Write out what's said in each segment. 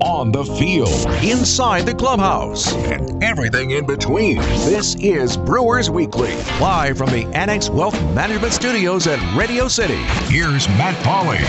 on the field, inside the clubhouse, and everything in between. This is Brewers Weekly, live from the Annex Wealth Management Studios at Radio City. Here's Matt Pauley.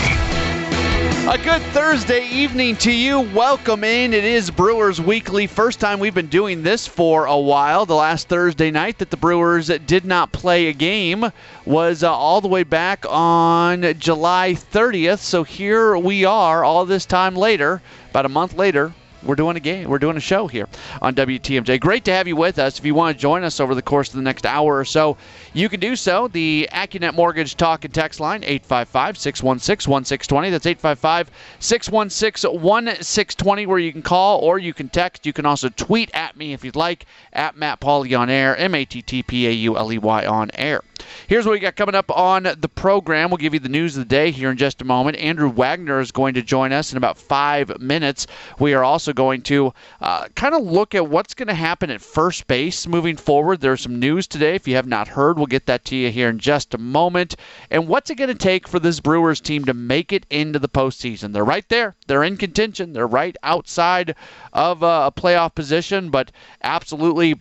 A good Thursday evening to you. Welcome in. It is Brewers Weekly. First time we've been doing this for a while. The last Thursday night that the Brewers did not play a game was uh, all the way back on July 30th. So here we are, all this time later, about a month later, we're doing a game. We're doing a show here on WTMJ. Great to have you with us. If you want to join us over the course of the next hour or so, you can do so. The AccuNet Mortgage Talk and Text line, 855 616 1620. That's 855 616 1620, where you can call or you can text. You can also tweet at me if you'd like, at Matt Pauley on air, M A T T P A U L E Y on air. Here's what we got coming up on the program. We'll give you the news of the day here in just a moment. Andrew Wagner is going to join us in about five minutes. We are also going to uh, kind of look at what's going to happen at first base moving forward. There's some news today. If you have not heard, we'll get that to you here in just a moment. And what's it going to take for this Brewers team to make it into the postseason? They're right there. They're in contention. They're right outside of uh, a playoff position, but absolutely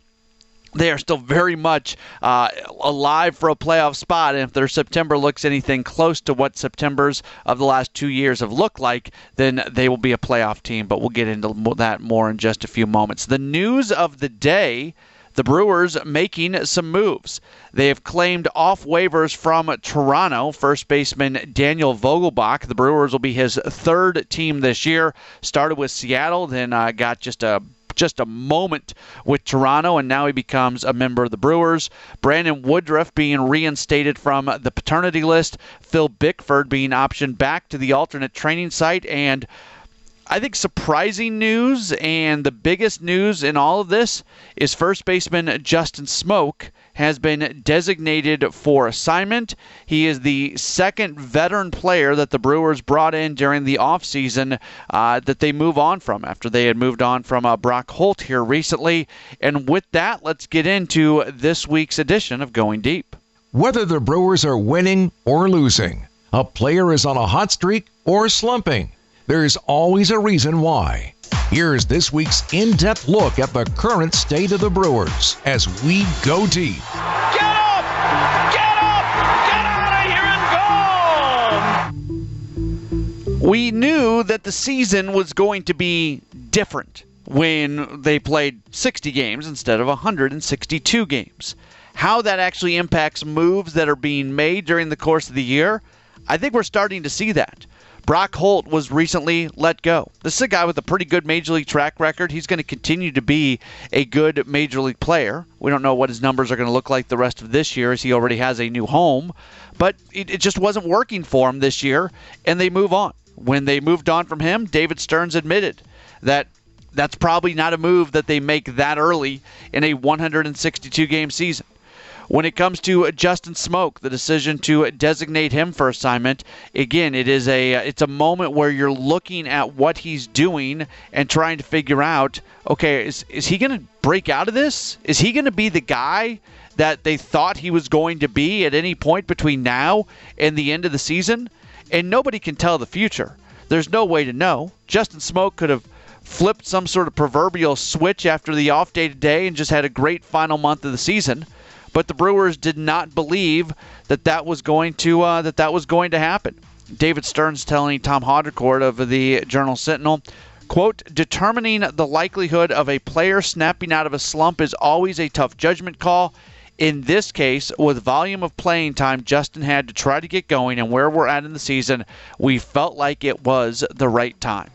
they are still very much uh, alive for a playoff spot. And if their September looks anything close to what September's of the last two years have looked like, then they will be a playoff team. But we'll get into that more in just a few moments. The news of the day. The Brewers making some moves. They have claimed off waivers from Toronto. First baseman Daniel Vogelbach. The Brewers will be his third team this year. Started with Seattle, then uh, got just a just a moment with Toronto, and now he becomes a member of the Brewers. Brandon Woodruff being reinstated from the paternity list. Phil Bickford being optioned back to the alternate training site. And I think surprising news and the biggest news in all of this is first baseman Justin Smoak has been designated for assignment. He is the second veteran player that the Brewers brought in during the offseason uh, that they move on from after they had moved on from uh, Brock Holt here recently. And with that, let's get into this week's edition of Going Deep. Whether the Brewers are winning or losing, a player is on a hot streak or slumping, there's always a reason why. Here's this week's in depth look at the current state of the Brewers as we go deep. Get up! Get up! Get out of here and gone! We knew that the season was going to be different when they played 60 games instead of 162 games. How that actually impacts moves that are being made during the course of the year, I think we're starting to see that. Brock Holt was recently let go. This is a guy with a pretty good major league track record. He's going to continue to be a good major league player. We don't know what his numbers are going to look like the rest of this year as he already has a new home, but it, it just wasn't working for him this year, and they move on. When they moved on from him, David Stearns admitted that that's probably not a move that they make that early in a 162 game season. When it comes to Justin Smoak, the decision to designate him for assignment, again, it is a it's a moment where you're looking at what he's doing and trying to figure out, okay, is is he going to break out of this? Is he going to be the guy that they thought he was going to be at any point between now and the end of the season? And nobody can tell the future. There's no way to know. Justin Smoak could have flipped some sort of proverbial switch after the off day today and just had a great final month of the season but the Brewers did not believe that that was going to uh, that that was going to happen. David Stearns telling Tom Haudricourt of the Journal Sentinel, quote, determining the likelihood of a player snapping out of a slump is always a tough judgment call. In this case, with volume of playing time Justin had to try to get going and where we're at in the season, we felt like it was the right time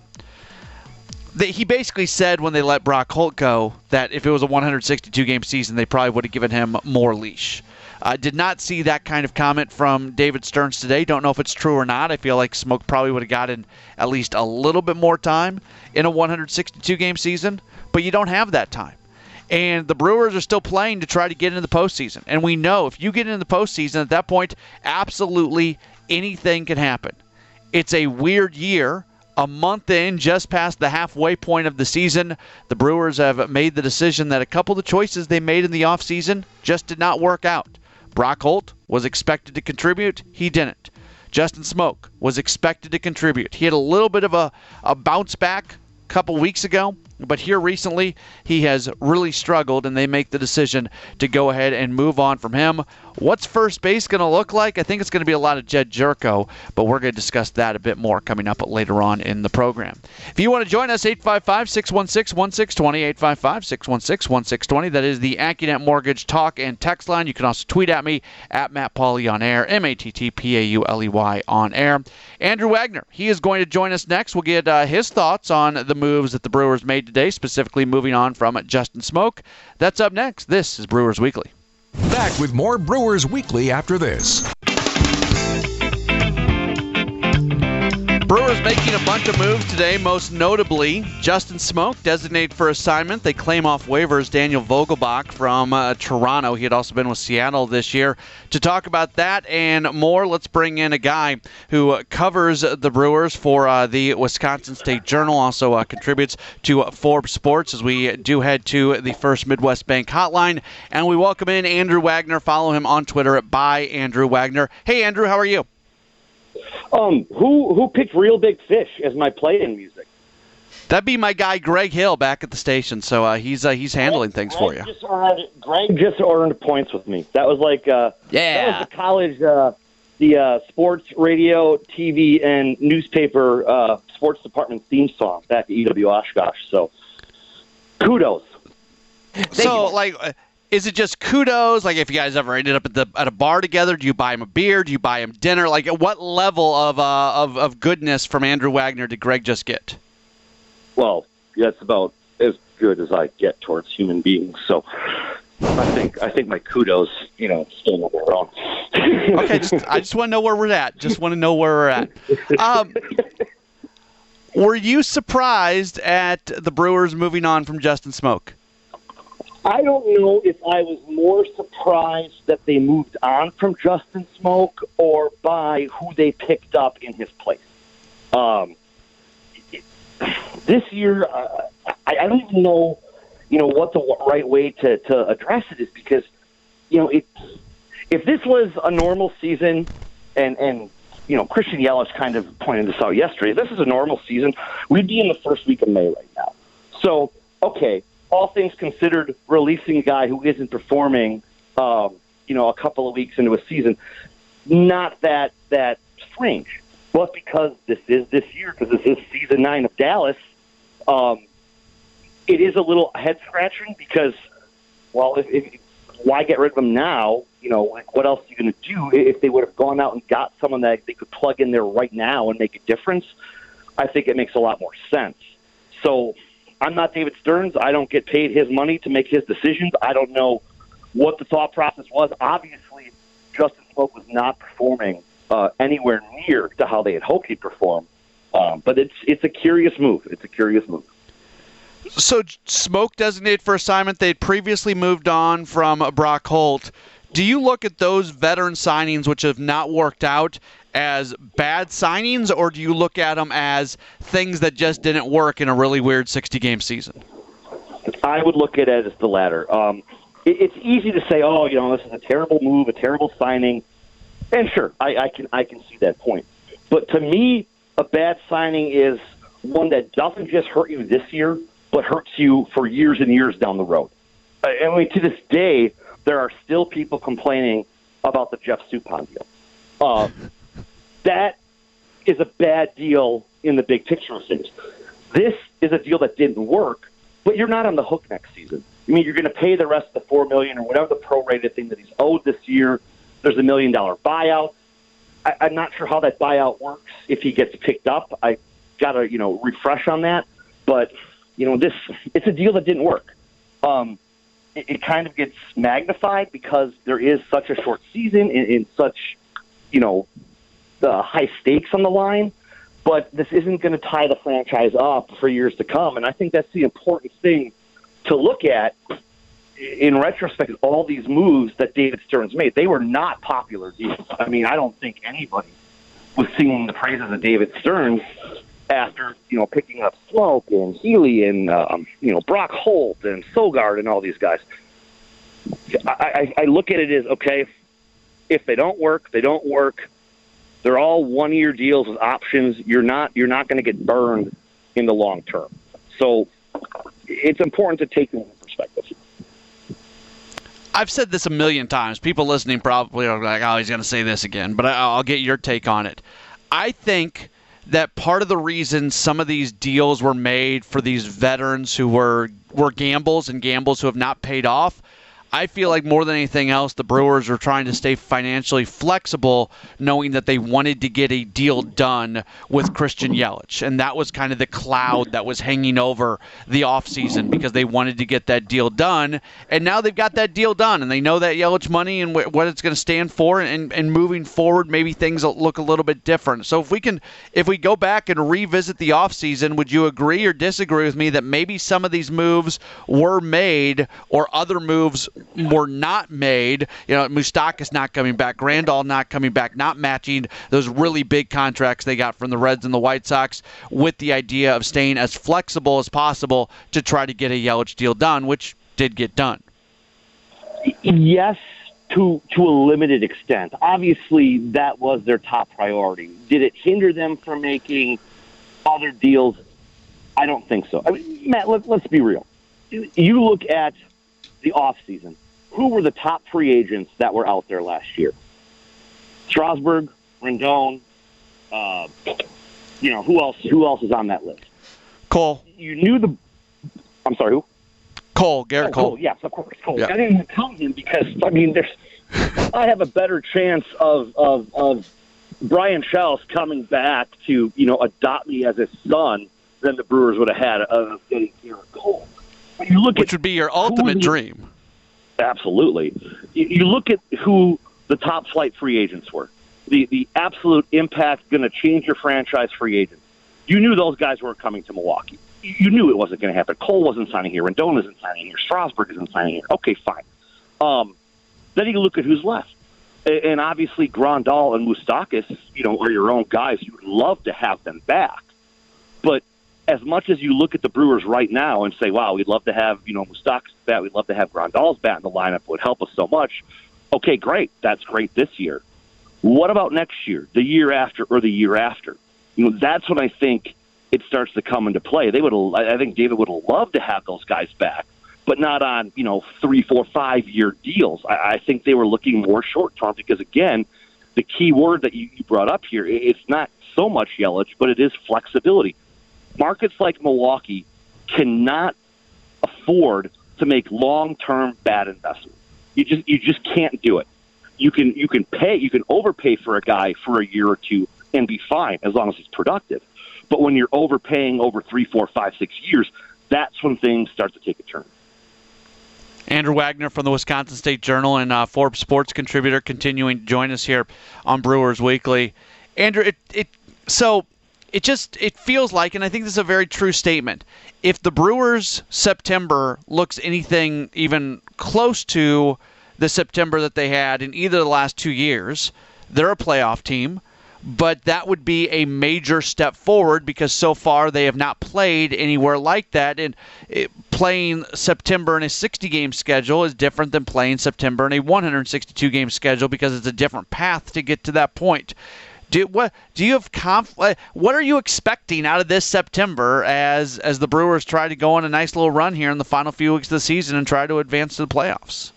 he basically said when they let Brock Holt go that if it was a 162 game season, they probably would have given him more leash. I did not see that kind of comment from David Stearns today. Don't know if it's true or not. I feel like Smoak probably would have gotten at least a little bit more time in a 162 game season, but you don't have that time. And the Brewers are still playing to try to get into the postseason. And we know if you get into the postseason at that point, absolutely anything can happen. It's a weird year a month in, just past the halfway point of the season, the Brewers have made the decision that a couple of the choices they made in the offseason just did not work out. Brock Holt was expected to contribute, he didn't. Justin Smoak was expected to contribute. He had a little bit of a, a bounce back a couple weeks ago. But here recently, he has really struggled, and they make the decision to go ahead and move on from him. What's first base going to look like? I think it's going to be a lot of Jedd Gyorko, but we're going to discuss that a bit more coming up later on in the program. If you want to join us, 855 616 1620, 855 616 1620. That is the AccuNet Mortgage talk and text line. You can also tweet at me at Matt Pauley on air, M A T T P A U L E Y on air. Andrew Wagner, he is going to join us next. We'll get uh, his thoughts on the moves that the Brewers made today, specifically moving on from Justin Smoak. That's up next. This is Brewers Weekly. Back with more Brewers Weekly after this. Brewers making a bunch of moves today, most notably Justin Smoak, designated for assignment. They claim off waivers Daniel Vogelbach from uh, Toronto. He had also been with Seattle this year. To talk about that and more, let's bring in a guy who covers the Brewers for uh, the Wisconsin State Journal, also uh, contributes to Forbes Sports as we do head to the First Midwest Bank Hotline. And we welcome in Andrew Wagner. Follow him on Twitter at by Andrew Wagner. Hey, Andrew, how are you? Um, who who picked Reel Big Fish as my play-in music? That'd be my guy Greg Hill back at the station. So uh, he's uh, he's handling Greg, things Greg for you. Just earned, Greg just earned points with me. That was like uh, Yeah. that was the college, uh, the uh, sports, radio, TV, and newspaper uh, sports department theme song back at UW Oshkosh. So kudos. So like. Is it just kudos? Like, if you guys ever ended up at the at a bar together, do you buy him a beer? Do you buy him dinner? Like, at what level of uh, of of goodness from Andrew Wagner did Greg just get? Well, that's about as good as I get towards human beings. So I think I think my kudos, you know, stand on their own. Okay, just, I just want to know where we're at. Just want to know where we're at. Um, were you surprised at the Brewers moving on from Justin Smoak? I don't know if I was more surprised that they moved on from Justin Smoak or by who they picked up in his place. Um, this year, uh, I, I don't even know, you know, what the right way to, to address it is because, you know, it, if this was a normal season, and and you know, Christian Yelich kind of pointed this out yesterday. This is a normal season, we'd be in the first week of May right now. So, okay, all things considered, releasing a guy who isn't performing, um, you know, a couple of weeks into a season, not that that strange. But because this is this year, because this is season nine of Dallas, um, it is a little head scratching because, well, if, if why get rid of him now? You know, like what else are you going to do if they would have gone out and got someone that they could plug in there right now and make a difference? I think it makes a lot more sense. So I'm not David Stearns. I don't get paid his money to make his decisions. I don't know what the thought process was. Obviously, Justin Smoak was not performing uh, anywhere near to how they had hoped he'd perform. Um, but it's it's a curious move. It's a curious move. So Smoak designated for assignment. They'd previously moved on from Brock Holt. Do you look at those veteran signings which have not worked out as bad signings, or do you look at them as things that just didn't work in a really weird 60 game season? I would look at it as the latter. Um, it, it's easy to say, "Oh, you know, this is a terrible move, a terrible signing," and sure, I, I can I can see that point. But to me, a bad signing is one that doesn't just hurt you this year, but hurts you for years and years down the road. I mean, to this day, there are still people complaining about the Jeff Suppan deal. Uh, that is a bad deal in the big picture of things. This is a deal that didn't work, but you're not on the hook next season. I mean, you're going to pay the rest of the four million or whatever the prorated thing that he's owed this year. There's a million dollar buyout. I, I'm not sure how that buyout works if he gets picked up. I got to you know refresh on that, but you know this it's a deal that didn't work. Um, it, it kind of gets magnified because there is such a short season and, and such you know the high stakes on the line. But this isn't going to tie the franchise up for years to come, and I think that's the important thing to look at in retrospect. All these moves that David Stearns made, they were not popular deals. I mean, I don't think anybody was singing the praises of David Stearns after you know picking up Smoak and Healy and um, you know Brock Holt and Sogard and all these guys. I, I, I look at it as okay, if they don't work, they don't work. They're all one-year deals with options. You're not you're not going to get burned in the long term. So it's important to take in perspective. I've said this a million times. People listening probably are like, "Oh, he's going to say this again," but I'll get your take on it. I think that part of the reason some of these deals were made for these veterans who were were gambles and gambles who have not paid off I feel like more than anything else, the Brewers are trying to stay financially flexible, knowing that they wanted to get a deal done with Christian Yelich. And that was kind of the cloud that was hanging over the offseason because they wanted to get that deal done. And now they've got that deal done, and they know that Yelich money and what it's going to stand for. And, and moving forward, maybe things look a little bit different. So if we can, if we go back and revisit the offseason, would you agree or disagree with me that maybe some of these moves were made or other moves were not made. You know, Moustakas not coming back, Grandal not coming back, not matching those really big contracts they got from the Reds and the White Sox with the idea of staying as flexible as possible to try to get a Yelich deal done, which did get done. Yes, to to a limited extent. Obviously, that was their top priority. Did it hinder them from making other deals? I don't think so. I mean, Matt, let, let's be real. You look at the off season who were the top free agents that were out there last year? Strasburg, Rendon, uh, you know who else? Who else is on that list? Cole. You knew the. I'm sorry, who? Cole, Gerrit oh, Cole. Cole. Yes, of course, Cole. Yeah. I didn't even count him because I mean, there's. I have a better chance of of of Ryan Reynolds coming back to you know adopt me as his son than the Brewers would have had of getting Cole. You look Which at would be your ultimate dream. Absolutely. You look at who the top flight free agents were. The the absolute impact going to change your franchise free agents. You knew those guys weren't coming to Milwaukee. You knew it wasn't going to happen. Cole wasn't signing here. Rendon isn't signing here. Strasburg isn't signing here. Okay, fine. Um, then you look at who's left. And obviously, Grandal and Moustakas, you know, are your own guys. You would love to have them back. But as much as you look at the Brewers right now and say, "Wow, we'd love to have you know Moustakas bat, we'd love to have Grandal's bat in the lineup, it would help us so much." Okay, great, that's great this year. What about next year, the year after, or the year after? You know, that's when I think it starts to come into play. They would, I think, David would love to have those guys back, but not on you know three, four, five year deals. I, I think they were looking more short term because again, the key word that you, you brought up here, it's not so much Yelich, but it is flexibility markets like Milwaukee cannot afford to make long-term bad investments. You just you just can't do it. You can you can pay you can overpay for a guy for a year or two and be fine as long as he's productive. But when you're overpaying over three, four, five, six years, that's when things start to take a turn. Andrew Wagner from the Wisconsin State Journal and uh, Forbes sports contributor, continuing to join us here on Brewers Weekly. Andrew, it, it so it just it feels like, and I think this is a very true statement. If the Brewers' September looks anything even close to the September that they had in either the last two years, they're a playoff team. But that would be a major step forward because so far they have not played anywhere like that. And it, playing September in a 60 game schedule is different than playing September in a 162 game schedule because it's a different path to get to that point. Do what? Do you have conf? What are you expecting out of this September as as the Brewers try to go on a nice little run here in the final few weeks of the season and try to advance to the playoffs?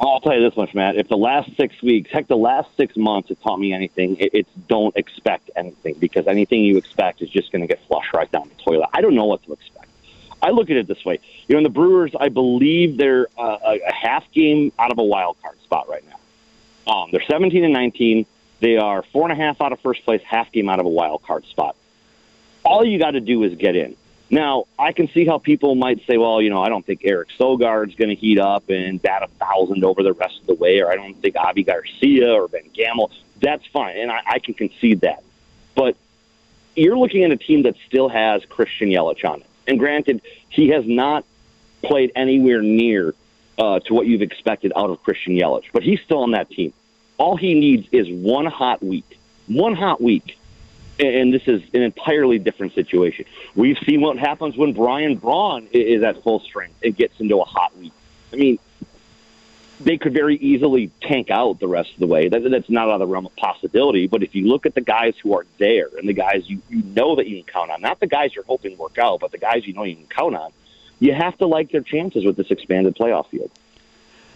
I'll tell you this much, Matt. If the last six weeks, heck, the last six months, have taught me anything, it, it's don't expect anything because anything you expect is just going to get flushed right down the toilet. I don't know what to expect. I look at it this way. You know, in the Brewers, I believe they're uh, a half game out of a wild card spot right now. Um, they're 17 and 19. They are four and a half out of first place, half game out of a wild card spot. All you got to do is get in. Now, I can see how people might say, well, you know, I don't think Eric Sogard's going to heat up and bat a thousand over the rest of the way, or I don't think Avi Garcia or Ben Gamel. That's fine, and I, I can concede that. But you're looking at a team that still has Christian Yelich on it. And granted, he has not played anywhere near uh, to what you've expected out of Christian Yelich, but he's still on that team. All he needs is one hot week, one hot week, and this is an entirely different situation. We've seen what happens when Ryan Braun is at full strength and gets into a hot week. I mean, they could very easily tank out the rest of the way. That, that's not out of the realm of possibility. But if you look at the guys who are there and the guys you, you know that you can count on, not the guys you're hoping work out, but the guys you know you can count on, you have to like their chances with this expanded playoff field.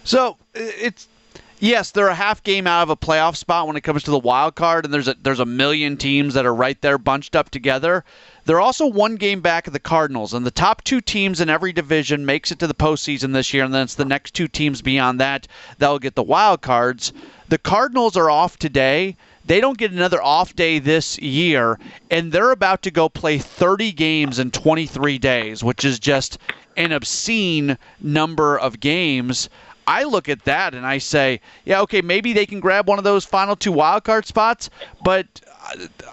So it's yes, they're a half game out of a playoff spot when it comes to the wild card, and there's a there's a million teams that are right there bunched up together. They're also one game back of the Cardinals, and the top two teams in every division makes it to the postseason this year, and then it's the next two teams beyond that that'll get the wild cards. The Cardinals are off today. They don't get another off day this year, and they're about to go play 30 games in 23 days, which is just an obscene number of games. I look at that and I say, yeah, okay, maybe they can grab one of those final two wild card spots, but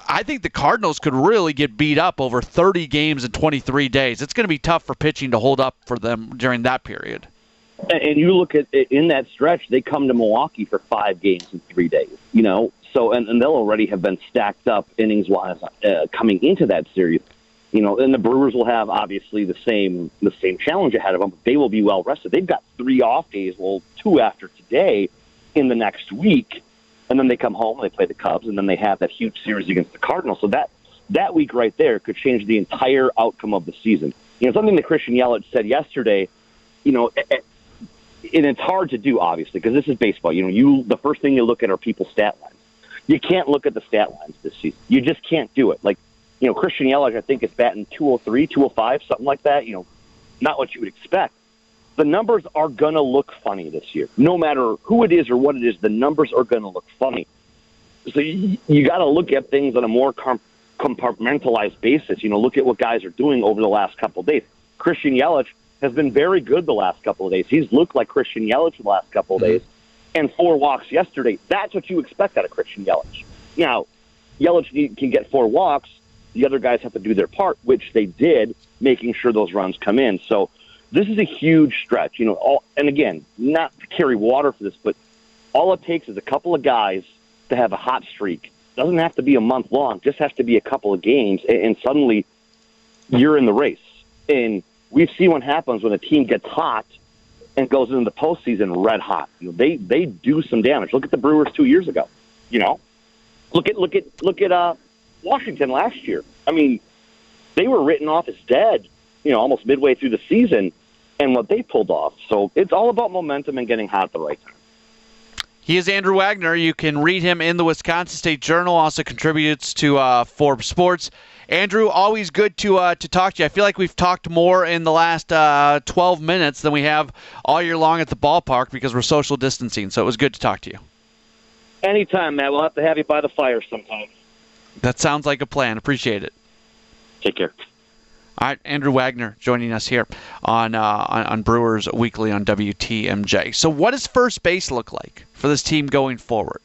I think the Cardinals could really get beat up over 30 games in 23 days. It's going to be tough for pitching to hold up for them during that period. And you look at in that stretch, they come to Milwaukee for five games in three days. You know, so and, and they'll already have been stacked up innings wise uh, coming into that series. You know, and the Brewers will have obviously the same the same challenge ahead of them. But they will be well rested. They've got three off days, well, two after today, in the next week and then they come home they play the Cubs, and then they have that huge series against the Cardinals. So that that week right there could change the entire outcome of the season. You know, something that Christian Yelich said yesterday. You know, and it's hard to do obviously because this is baseball. You know, you the first thing you look at are people's stat lines. You can't look at the stat lines this season. You just can't do it. Like, you know, Christian Yelich, I think is batting 203, 205, something like that. You know, not what you would expect the numbers are going to look funny this year. No matter who it is or what it is, the numbers are going to look funny. So you, you got to look at things on a more compartmentalized basis. You know, look at what guys are doing over the last couple of days. Christian Yelich has been very good the last couple of days. He's looked like Christian Yelich the last couple of mm-hmm. days. And four walks yesterday. That's what you expect out of Christian Yelich. Now, Yelich can get four walks. The other guys have to do their part, which they did, making sure those runs come in. So this is a huge stretch. You know, all, and again, not to carry water for this, but all it takes is a couple of guys to have a hot streak. Doesn't have to be a month long. Just has to be a couple of games, and, and suddenly you're in the race. And we've seen what happens when a team gets hot and goes into the postseason red hot. You know, they they do some damage. Look at the Brewers two years ago. You know, look at look at look at uh, Washington last year. I mean, they were written off as dead. You know, almost midway through the season, and what they pulled off. So it's all about momentum and getting hot at the right time. He is Andrew Wagner. You can read him in the Wisconsin State Journal. Also contributes to uh, Forbes Sports. Andrew, always good to uh, to talk to you. I feel like we've talked more in the last uh, 12 minutes than we have all year long at the ballpark because we're social distancing. So it was good to talk to you. Anytime, Matt. We'll have to have you by the fire sometime. That sounds like a plan. Appreciate it. Take care. All right, Andrew Wagner joining us here on, uh, on, on Brewers Weekly on WTMJ. So, what does first base look like for this team going forward?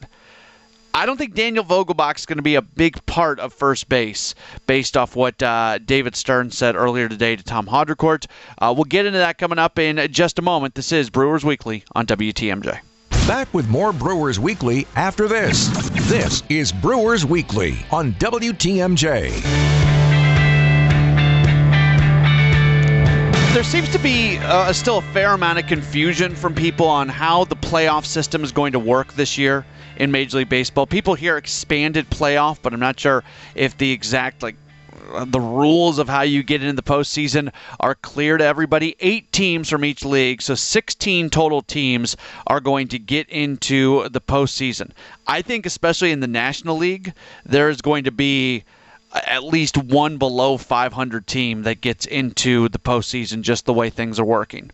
I don't think Daniel Vogelbach is going to be a big part of first base based off what uh, David Stearns said earlier today to Tom Haudricourt. Uh, we'll get into that coming up in just a moment. This is Brewers Weekly on WTMJ. Back with more Brewers Weekly after this. This is Brewers Weekly on WTMJ. there seems to be uh, still a fair amount of confusion from people on how the playoff system is going to work this year in Major League Baseball. People hear expanded playoff, but I'm not sure if the exact like the rules of how you get into the postseason are clear to everybody. Eight teams from each league, so 16 total teams are going to get into the postseason. I think, especially in the National League, there's going to be at least one below 500 team that gets into the postseason just the way things are working.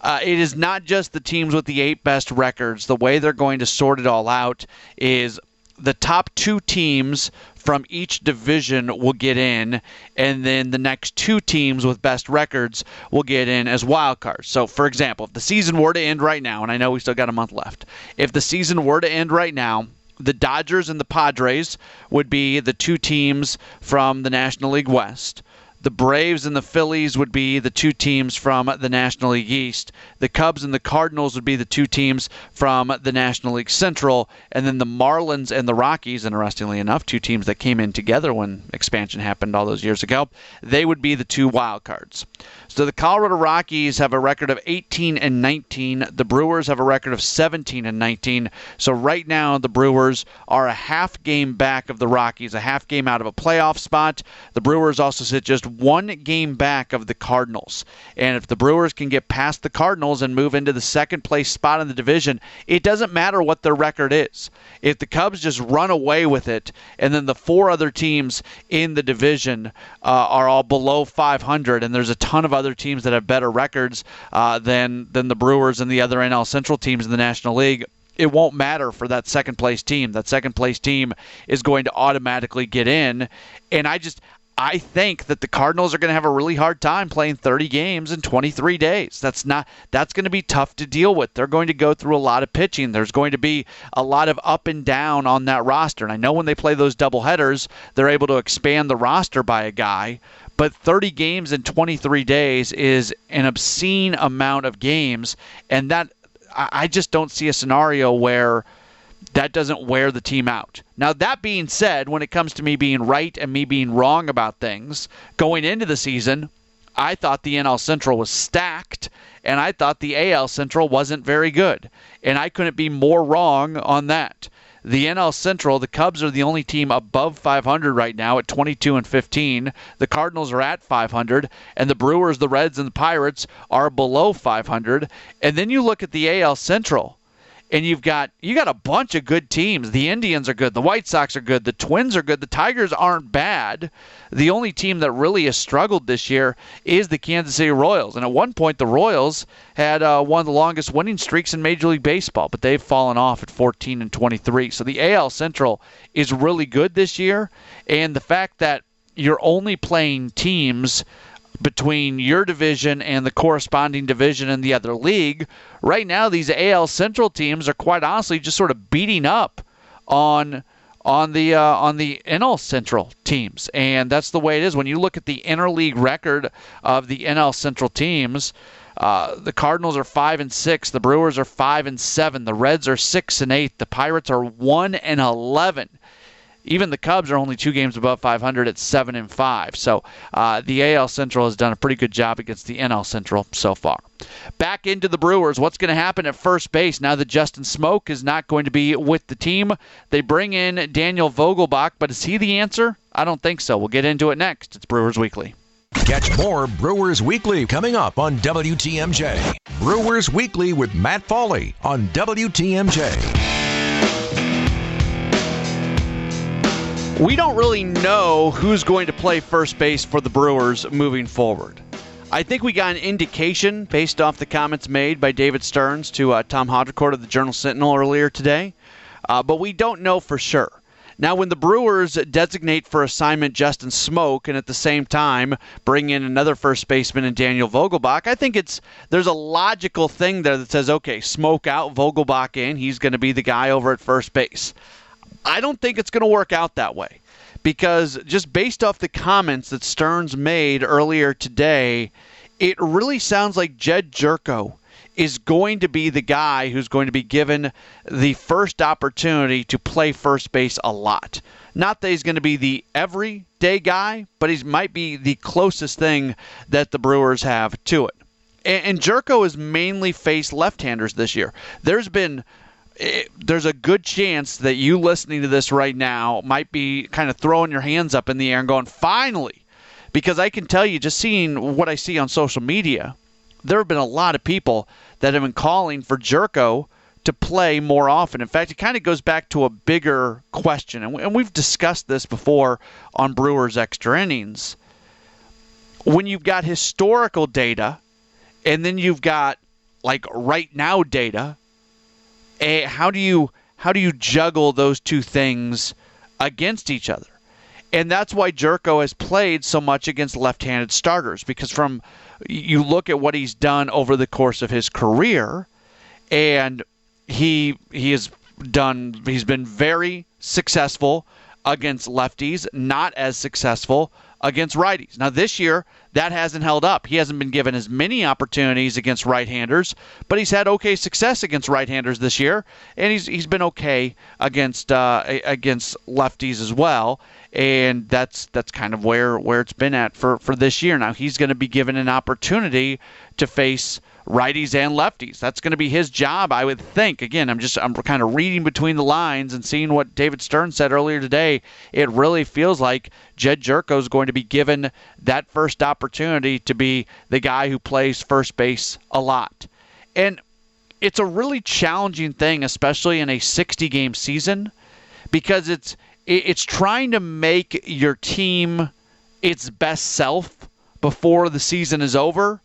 Uh, it is not just the teams with the eight best records. The way they're going to sort it all out is the top two teams from each division will get in, and then the next two teams with best records will get in as wild cards. So, for example, if the season were to end right now, and I know we still got a month left, if the season were to end right now, the Dodgers and the Padres would be the two teams from the National League West. The Braves and the Phillies would be the two teams from the National League East. The Cubs and the Cardinals would be the two teams from the National League Central. And then the Marlins and the Rockies, interestingly enough, two teams that came in together when expansion happened all those years ago, they would be the two wild cards. So the Colorado Rockies have a record of 18 and 19. The Brewers have a record of 17 and 19. So right now the Brewers are a half game back of the Rockies, a half game out of a playoff spot. The Brewers also sit just one game back of the Cardinals. And if the Brewers can get past the Cardinals and move into the second place spot in the division, it doesn't matter what their record is. If the Cubs just run away with it, and then the four other teams in the division uh, are all below 500, and there's a ton of other teams that have better records uh, than than the Brewers and the other NL Central teams in the National League, it won't matter for that second place team. That second place team is going to automatically get in. And I just I think that the Cardinals are going to have a really hard time playing 30 games in 23 days. That's not that's going to be tough to deal with. They're going to go through a lot of pitching. There's going to be a lot of up and down on that roster. And I know when they play those double headers, they're able to expand the roster by a guy, but 30 games in 23 days is an obscene amount of games and that I just don't see a scenario where that doesn't wear the team out. Now, that being said, when it comes to me being right and me being wrong about things, going into the season, I thought the NL Central was stacked, and I thought the AL Central wasn't very good. And I couldn't be more wrong on that. The NL Central, the Cubs are the only team above 500 right now at 22 and 15. The Cardinals are at 500, and the Brewers, the Reds, and the Pirates are below 500. And then you look at the AL Central and you've got you got a bunch of good teams. The Indians are good, the White Sox are good, the Twins are good, the Tigers aren't bad. The only team that really has struggled this year is the Kansas City Royals. And at one point, the Royals had uh, one of the longest winning streaks in Major League Baseball, but they've fallen off at 14 and 23. So the AL Central is really good this year, and the fact that you're only playing teams between your division and the corresponding division in the other league. Right now, these AL Central teams are quite honestly just sort of beating up on on the uh, on the NL Central teams, and that's the way it is. When you look at the interleague record of the NL Central teams, uh, the Cardinals are five and six, the Brewers are five and seven, the Reds are six and eight, the Pirates are one and eleven. Even the Cubs are only two games above 500 at seven and five. So uh, the AL Central has done a pretty good job against the NL Central so far. Back into the Brewers. What's going to happen at first base now that Justin Smoak is not going to be with the team? They bring in Daniel Vogelbach, but is he the answer? I don't think so. We'll get into it next. It's Brewers Weekly. Catch more Brewers Weekly coming up on WTMJ. Brewers Weekly with Matt Pauley on WTMJ. We don't really know who's going to play first base for the Brewers moving forward. I think we got an indication based off the comments made by David Stearns to uh, Tom Haudricourt of the Journal Sentinel earlier today, uh, but we don't know for sure. Now, when the Brewers designate for assignment Justin Smoak and at the same time bring in another first baseman in Daniel Vogelbach, I think it's there's a logical thing there that says, okay, Smoak out, Vogelbach in, he's going to be the guy over at first base. I don't think it's going to work out that way because just based off the comments that Stearns made earlier today, it really sounds like Jedd Gyorko is going to be the guy who's going to be given the first opportunity to play first base a lot. Not that he's going to be the everyday guy, but he might be the closest thing that the Brewers have to it. And, Gyorko has mainly faced left-handers this year. There's been it, there's a good chance that you listening to this right now might be kind of throwing your hands up in the air and going, finally. Because I can tell you, just seeing what I see on social media, there have been a lot of people that have been calling for Gyorko to play more often. In fact, it kind of goes back to a bigger question, and we've discussed this before on Brewers Extra Innings. When you've got historical data, and then you've got like right now data, a, how do you how do you juggle those two things against each other? And that's why Gyorko has played so much against left-handed starters because from you look at what he's done over the course of his career and he he has done he's been very successful against lefties, not as successful against righties. Now, this year, that hasn't held up. He hasn't been given as many opportunities against right handers, but he's had okay success against right handers this year, and he's, he's been okay against, uh, against lefties as well. And that's that's kind of where, where it's been at for, for this year. Now he's going to be given an opportunity to face righties and lefties. That's going to be his job, I would think. Again, I'm just I'm kind of reading between the lines and seeing what David Stearns said earlier today. It really feels like Jedd Gyorko is going to be given that first opportunity to be the guy who plays first base a lot. And it's a really challenging thing, especially in a 60 game season, because it's it's trying to make your team its best self before the season is over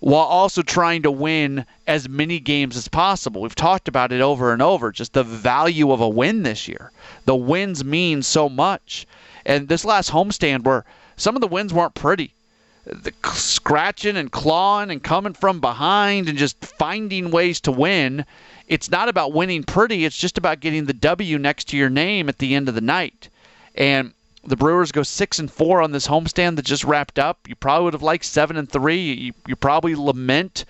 while also trying to win as many games as possible. We've talked about it over and over, just the value of a win this year. The wins mean so much. And this last homestand where some of the wins weren't pretty. The scratching and clawing and coming from behind and just finding ways to win. It's not about winning pretty, it's just about getting the W next to your name at the end of the night. And the Brewers go six and four on this homestand that just wrapped up. You probably would have liked seven and three. You, you probably lament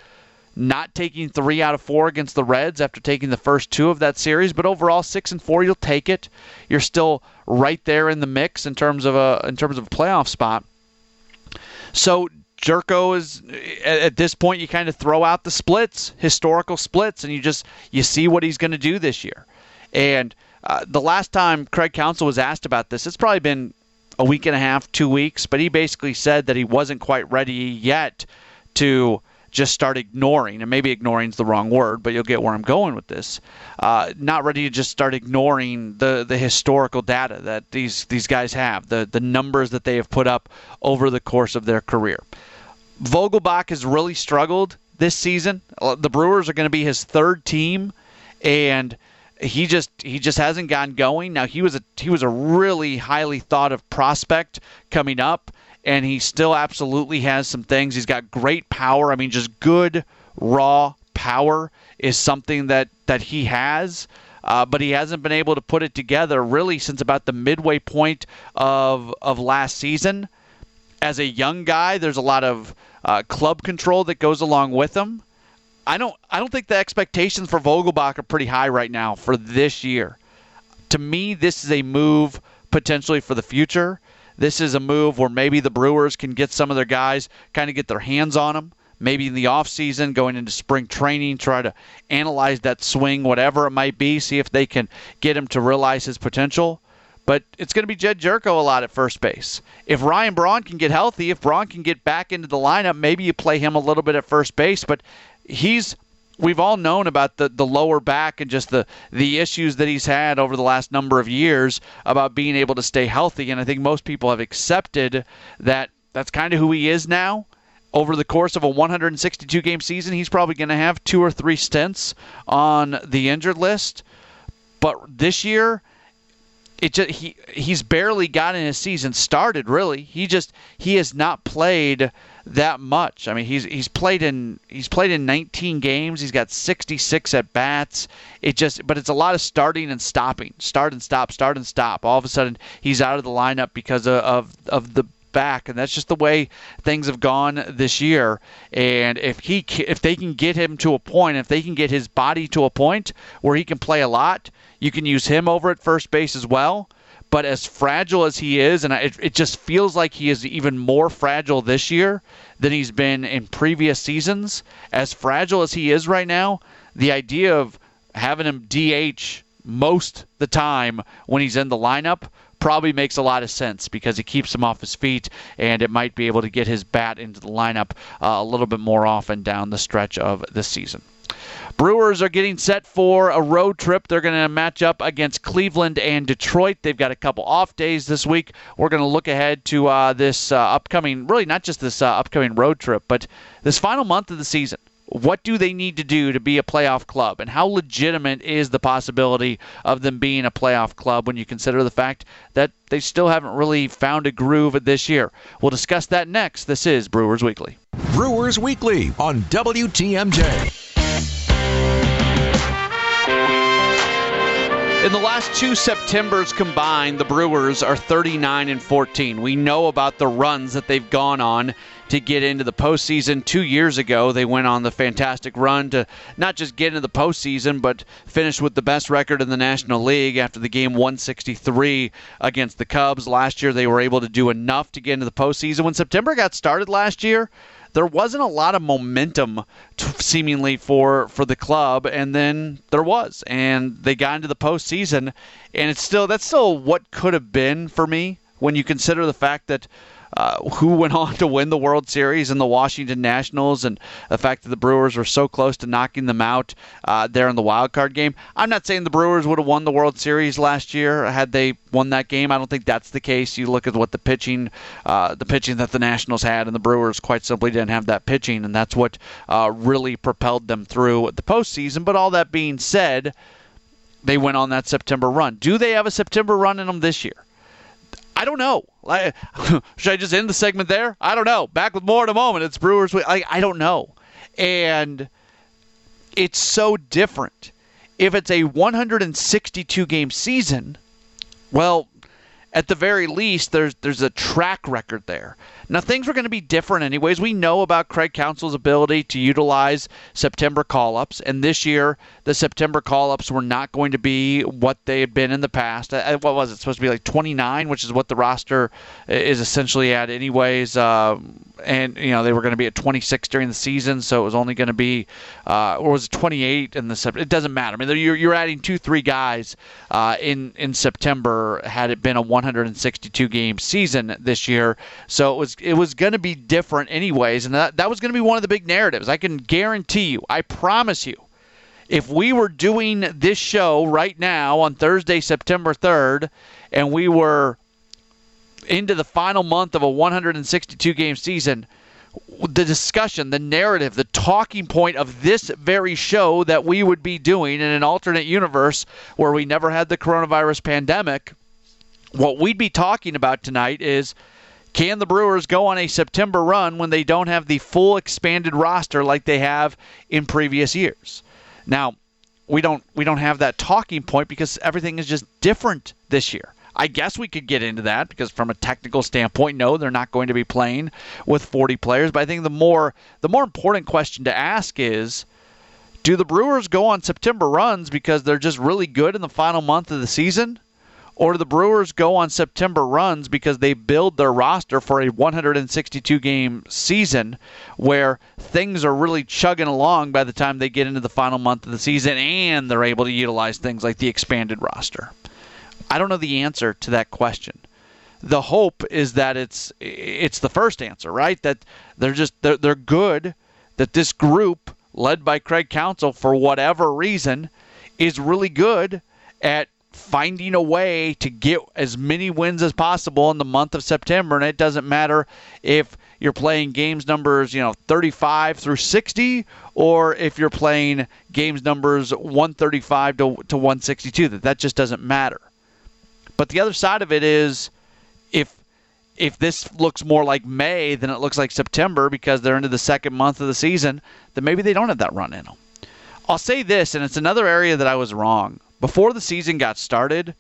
not taking three out of four against the Reds after taking the first two of that series. But overall, six and four, you'll take it. You're still right there in the mix in terms of a in terms of a playoff spot. So Gyorko is at this point you kind of throw out the splits, historical splits, and you just you see what he's going to do this year. And uh, the last time Craig Counsell was asked about this, it's probably been a week and a half, two weeks, but he basically said that he wasn't quite ready yet to just start ignoring, and maybe ignoring is the wrong word, but you'll get where I'm going with this. Uh, not ready to just start ignoring the, the historical data that these these guys have, the the numbers that they have put up over the course of their career. Vogelbach has really struggled this season. Uh, the Brewers are going to be his third team, and he just he just hasn't gotten going. Now he was a he was a really highly thought of prospect coming up, and he still absolutely has some things. He's got great power. I mean, just good raw power is something that that he has. Uh, but he hasn't been able to put it together really since about the midway point of of last season. As a young guy, there's a lot of uh, club control that goes along with him. I don't I don't think the expectations for Vogelbach are pretty high right now for this year. To me, this is a move potentially for the future. This is a move where maybe the Brewers can get some of their guys kind of get their hands on him. Maybe in the offseason, going into spring training, try to analyze that swing, whatever it might be, see if they can get him to realize his potential. But it's going to be Jedd Gyorko a lot at first base. If Ryan Braun can get healthy, if Braun can get back into the lineup, maybe you play him a little bit at first base. But he's we've all known about the, the lower back and just the, the issues that he's had over the last number of years about being able to stay healthy. And I think most people have accepted that that's kind of who he is now. Over the course of a 162 game season, he's probably going to have two or three stints on the injured list. But this year, it just he he's barely gotten his season started. Really, he just he has not played that much. I mean, he's he's played in he's played in 19 games. He's got 66 at bats. It just but it's a lot of starting and stopping, start and stop, start and stop. All of a sudden, he's out of the lineup because of of, of the back, and that's just the way things have gone this year. And if he if they can get him to a point, if they can get his body to a point where he can play a lot, you can use him over at first base as well. But as fragile as he is, and it, it just feels like he is even more fragile this year than he's been in previous seasons. As fragile as he is right now, the idea of having him DH most the time when he's in the lineup probably makes a lot of sense because it keeps him off his feet and it might be able to get his bat into the lineup uh, a little bit more often down the stretch of the season. Brewers are getting set for a road trip. They're going to match up against Cleveland and Detroit. They've got a couple off days this week. We're going to look ahead to uh, this uh, upcoming, really not just this uh, upcoming road trip, but this final month of the season. What do they need to do to be a playoff club? And how legitimate is the possibility of them being a playoff club when you consider the fact that they still haven't really found a groove this year? We'll discuss that next. This is Brewers Weekly. Brewers Weekly on WTMJ. In the last two Septembers combined, the Brewers are 39 and 14. We know about the runs that they've gone on to get into the postseason. Two years ago, they went on the fantastic run to not just get into the postseason, but finish with the best record in the National League after the game 163 against the Cubs. Last year, they were able to do enough to get into the postseason. When September got started last year, there wasn't a lot of momentum seemingly for for the club and then there was and they got into the postseason and it's still that's still what could have been for me when you consider the fact that uh, who went on to win the World Series and the Washington Nationals, and the fact that the Brewers were so close to knocking them out uh, there in the wild card game. I'm not saying the Brewers would have won the World Series last year had they won that game. I don't think that's the case. You look at what the pitching, uh, the pitching that the Nationals had, and the Brewers quite simply didn't have that pitching, and that's what uh, really propelled them through the postseason. But all that being said, they went on that September run. Do they have a September run in them this year? I don't know. should I just end the segment there? I don't know. Back with more in a moment. It's Brewers. I, I don't know. And it's so different. If it's a 162 game season, well, at the very least, there's there's a track record there. Now, things were going to be different anyways. We know about Craig Counsell's ability to utilize September call ups, and this year, the September call ups were not going to be what they had been in the past. Uh, what was it? Supposed to be like 29, which is what the roster is essentially at, anyways. Uh, and, you know, they were going to be at 26 during the season, so it was only going to be, uh, or was it 28 in the September? It doesn't matter. I mean, you're, you're adding two, three guys uh, in, in September had it been a 162 game season this year. So it was it was going to be different anyways, and that that was going to be one of the big narratives. I can guarantee you, I promise you, if we were doing this show right now on Thursday, September 3rd, and we were into the final month of a 162 game season, the discussion, the narrative, the talking point of this very show that we would be doing in an alternate universe where we never had the coronavirus pandemic, what we'd be talking about tonight is can the Brewers go on a September run when they don't have the full expanded roster like they have in previous years? Now, we don't we don't have that talking point because everything is just different this year. I guess we could get into that because from a technical standpoint, no, they're not going to be playing with 40 players. But I think the more the more important question to ask is do the Brewers go on September runs because they're just really good in the final month of the season? Or the Brewers go on September runs because they build their roster for a 162 game season where things are really chugging along by the time they get into the final month of the season and they're able to utilize things like the expanded roster? I don't know the answer to that question. The hope is that it's it's the first answer, right? That they're just they're, they're good that this group led by Craig Counsell for whatever reason is really good at finding a way to get as many wins as possible in the month of September. And it doesn't matter if you're playing games numbers, you know, 35 through 60, or if you're playing games numbers 135 to, to 162. That that just doesn't matter. But the other side of it is, if if this looks more like May than it looks like September because they're into the second month of the season, then maybe they don't have that run in them. I'll say this, and it's another area that I was wrong before the season got started,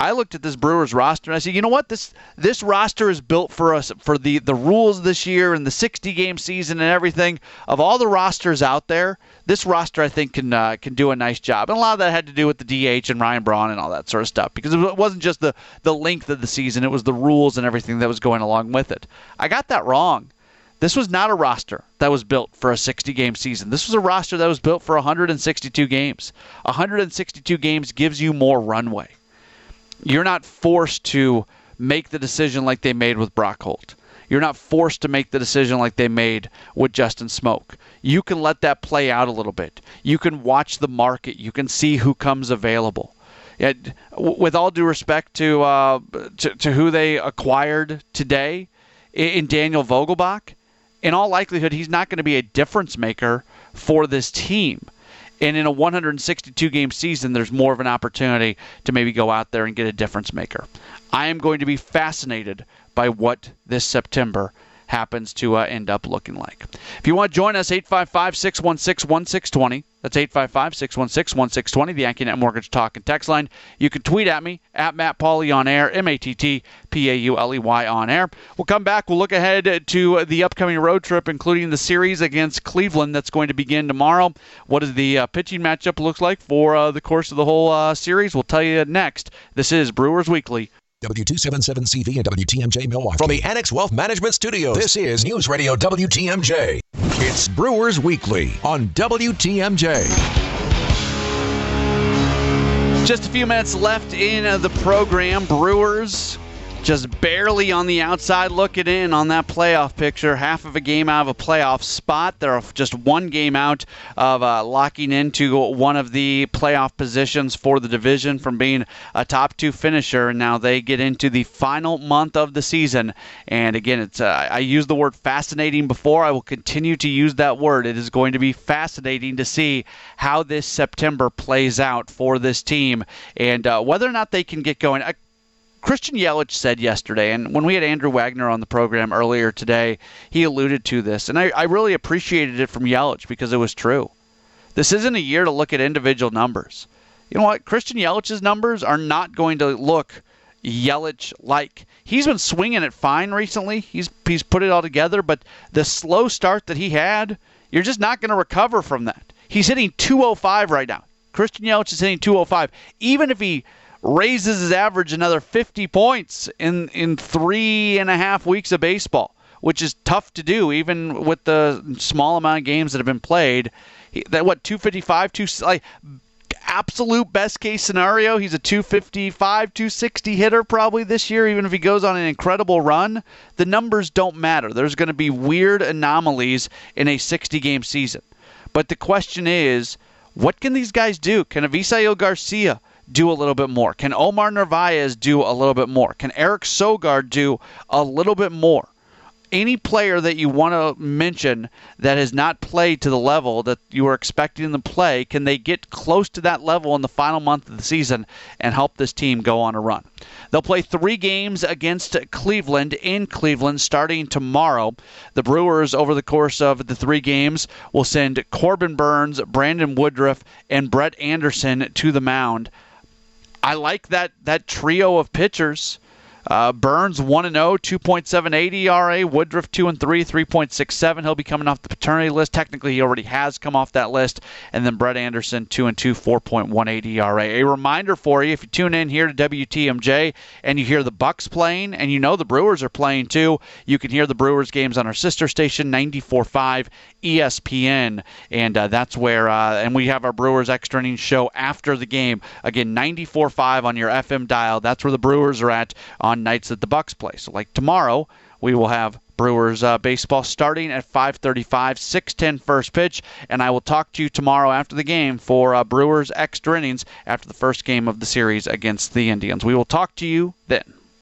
I looked at this Brewers roster and I said, you know what, this this roster is built for us for the the rules this year and the 60 game season and everything. Of all the rosters out there, this roster I think can uh, can do a nice job. And a lot of that had to do with the DH and Ryan Braun and all that sort of stuff because it wasn't just the the length of the season; it was the rules and everything that was going along with it. I got that wrong. This was not a roster that was built for a 60 game season. This was a roster that was built for 162 games. 162 games gives you more runway. You're not forced to make the decision like they made with Brock Holt. You're not forced to make the decision like they made with Justin Smoak. You can let that play out a little bit. You can watch the market. You can see who comes available. It, with all due respect to, uh, to, to who they acquired today in Daniel Vogelbach, in all likelihood, he's not going to be a difference maker for this team. And in a 162 game season, there's more of an opportunity to maybe go out there and get a difference maker. I am going to be fascinated by what this September happens to uh, end up looking like. If you want to join us, 855 616 1620. That's 855 616 1620, the AccuNet Mortgage Talk and Text line. You can tweet at me, at Matt Pauley on air, M A T T P A U L E Y on air. We'll come back. We'll look ahead to the upcoming road trip, including the series against Cleveland that's going to begin tomorrow. What does the uh, pitching matchup look like for uh, the course of the whole uh, series? We'll tell you next. This is Brewers Weekly. W277CV and WTMJ Milwaukee. From the Annex Wealth Management Studios, this is News Radio WTMJ. It's Brewers Weekly on WTMJ. Just a few minutes left in uh, the program. Brewers just barely on the outside looking in on that playoff picture. Half of a game out of a playoff spot. They're just one game out of uh, locking into one of the playoff positions for the division from being a top two finisher. And now they get into the final month of the season. And again, it's uh, I used the word fascinating before. I will continue to use that word. It is going to be fascinating to see how this September plays out for this team and uh, whether or not they can get going. Christian Yelich said yesterday, and when we had Andrew Wagner on the program earlier today, he alluded to this, and I, I really appreciated it from Yelich because it was true. This isn't a year to look at individual numbers. You know what? Christian Yelich's numbers are not going to look Yelich like. He's been swinging it fine recently. He's he's put it all together, but the slow start that he had, you're just not going to recover from that. He's hitting 205 right now. Christian Yelich is hitting 205. Even if he raises his average another 50 points in, in three and a half weeks of baseball, which is tough to do, even with the small amount of games that have been played. that what 255, two like absolute best case scenario, he's a 255, 260 hitter probably this year, even if he goes on an incredible run. The numbers don't matter. There's going to be weird anomalies in a 60 game season. But the question is, what can these guys do? Can Avisail Garcia do a little bit more? Can Omar Narvaez do a little bit more? Can Eric Sogard do a little bit more? Any player that you want to mention that has not played to the level that you were expecting them to play, can they get close to that level in the final month of the season and help this team go on a run? They'll play three games against Cleveland in Cleveland starting tomorrow. The Brewers, over the course of the three games, will send Corbin Burnes, Brandon Woodruff, and Brett Anderson to the mound. I like that that trio of pitchers. Uh, Burnes 1 and 0, 2.78 ERA. Woodruff 2 and 3, 3.67. He'll be coming off the paternity list. Technically, he already has come off that list. And then Brett Anderson 2 and 2, 4.18 ERA. A reminder for you: if you tune in here to WTMJ and you hear the Bucks playing, and you know the Brewers are playing too, you can hear the Brewers games on our sister station 94.5 ESPN, and uh, that's where. Uh, and we have our Brewers extra innings show after the game. Again, 94.5 on your FM dial. That's where the Brewers are at on nights that the Bucks play. So like tomorrow, we will have Brewers uh, baseball starting at 5:35, 6:10 first pitch, and I will talk to you tomorrow after the game for uh, Brewers extra innings after the first game of the series against the Indians. We will talk to you then.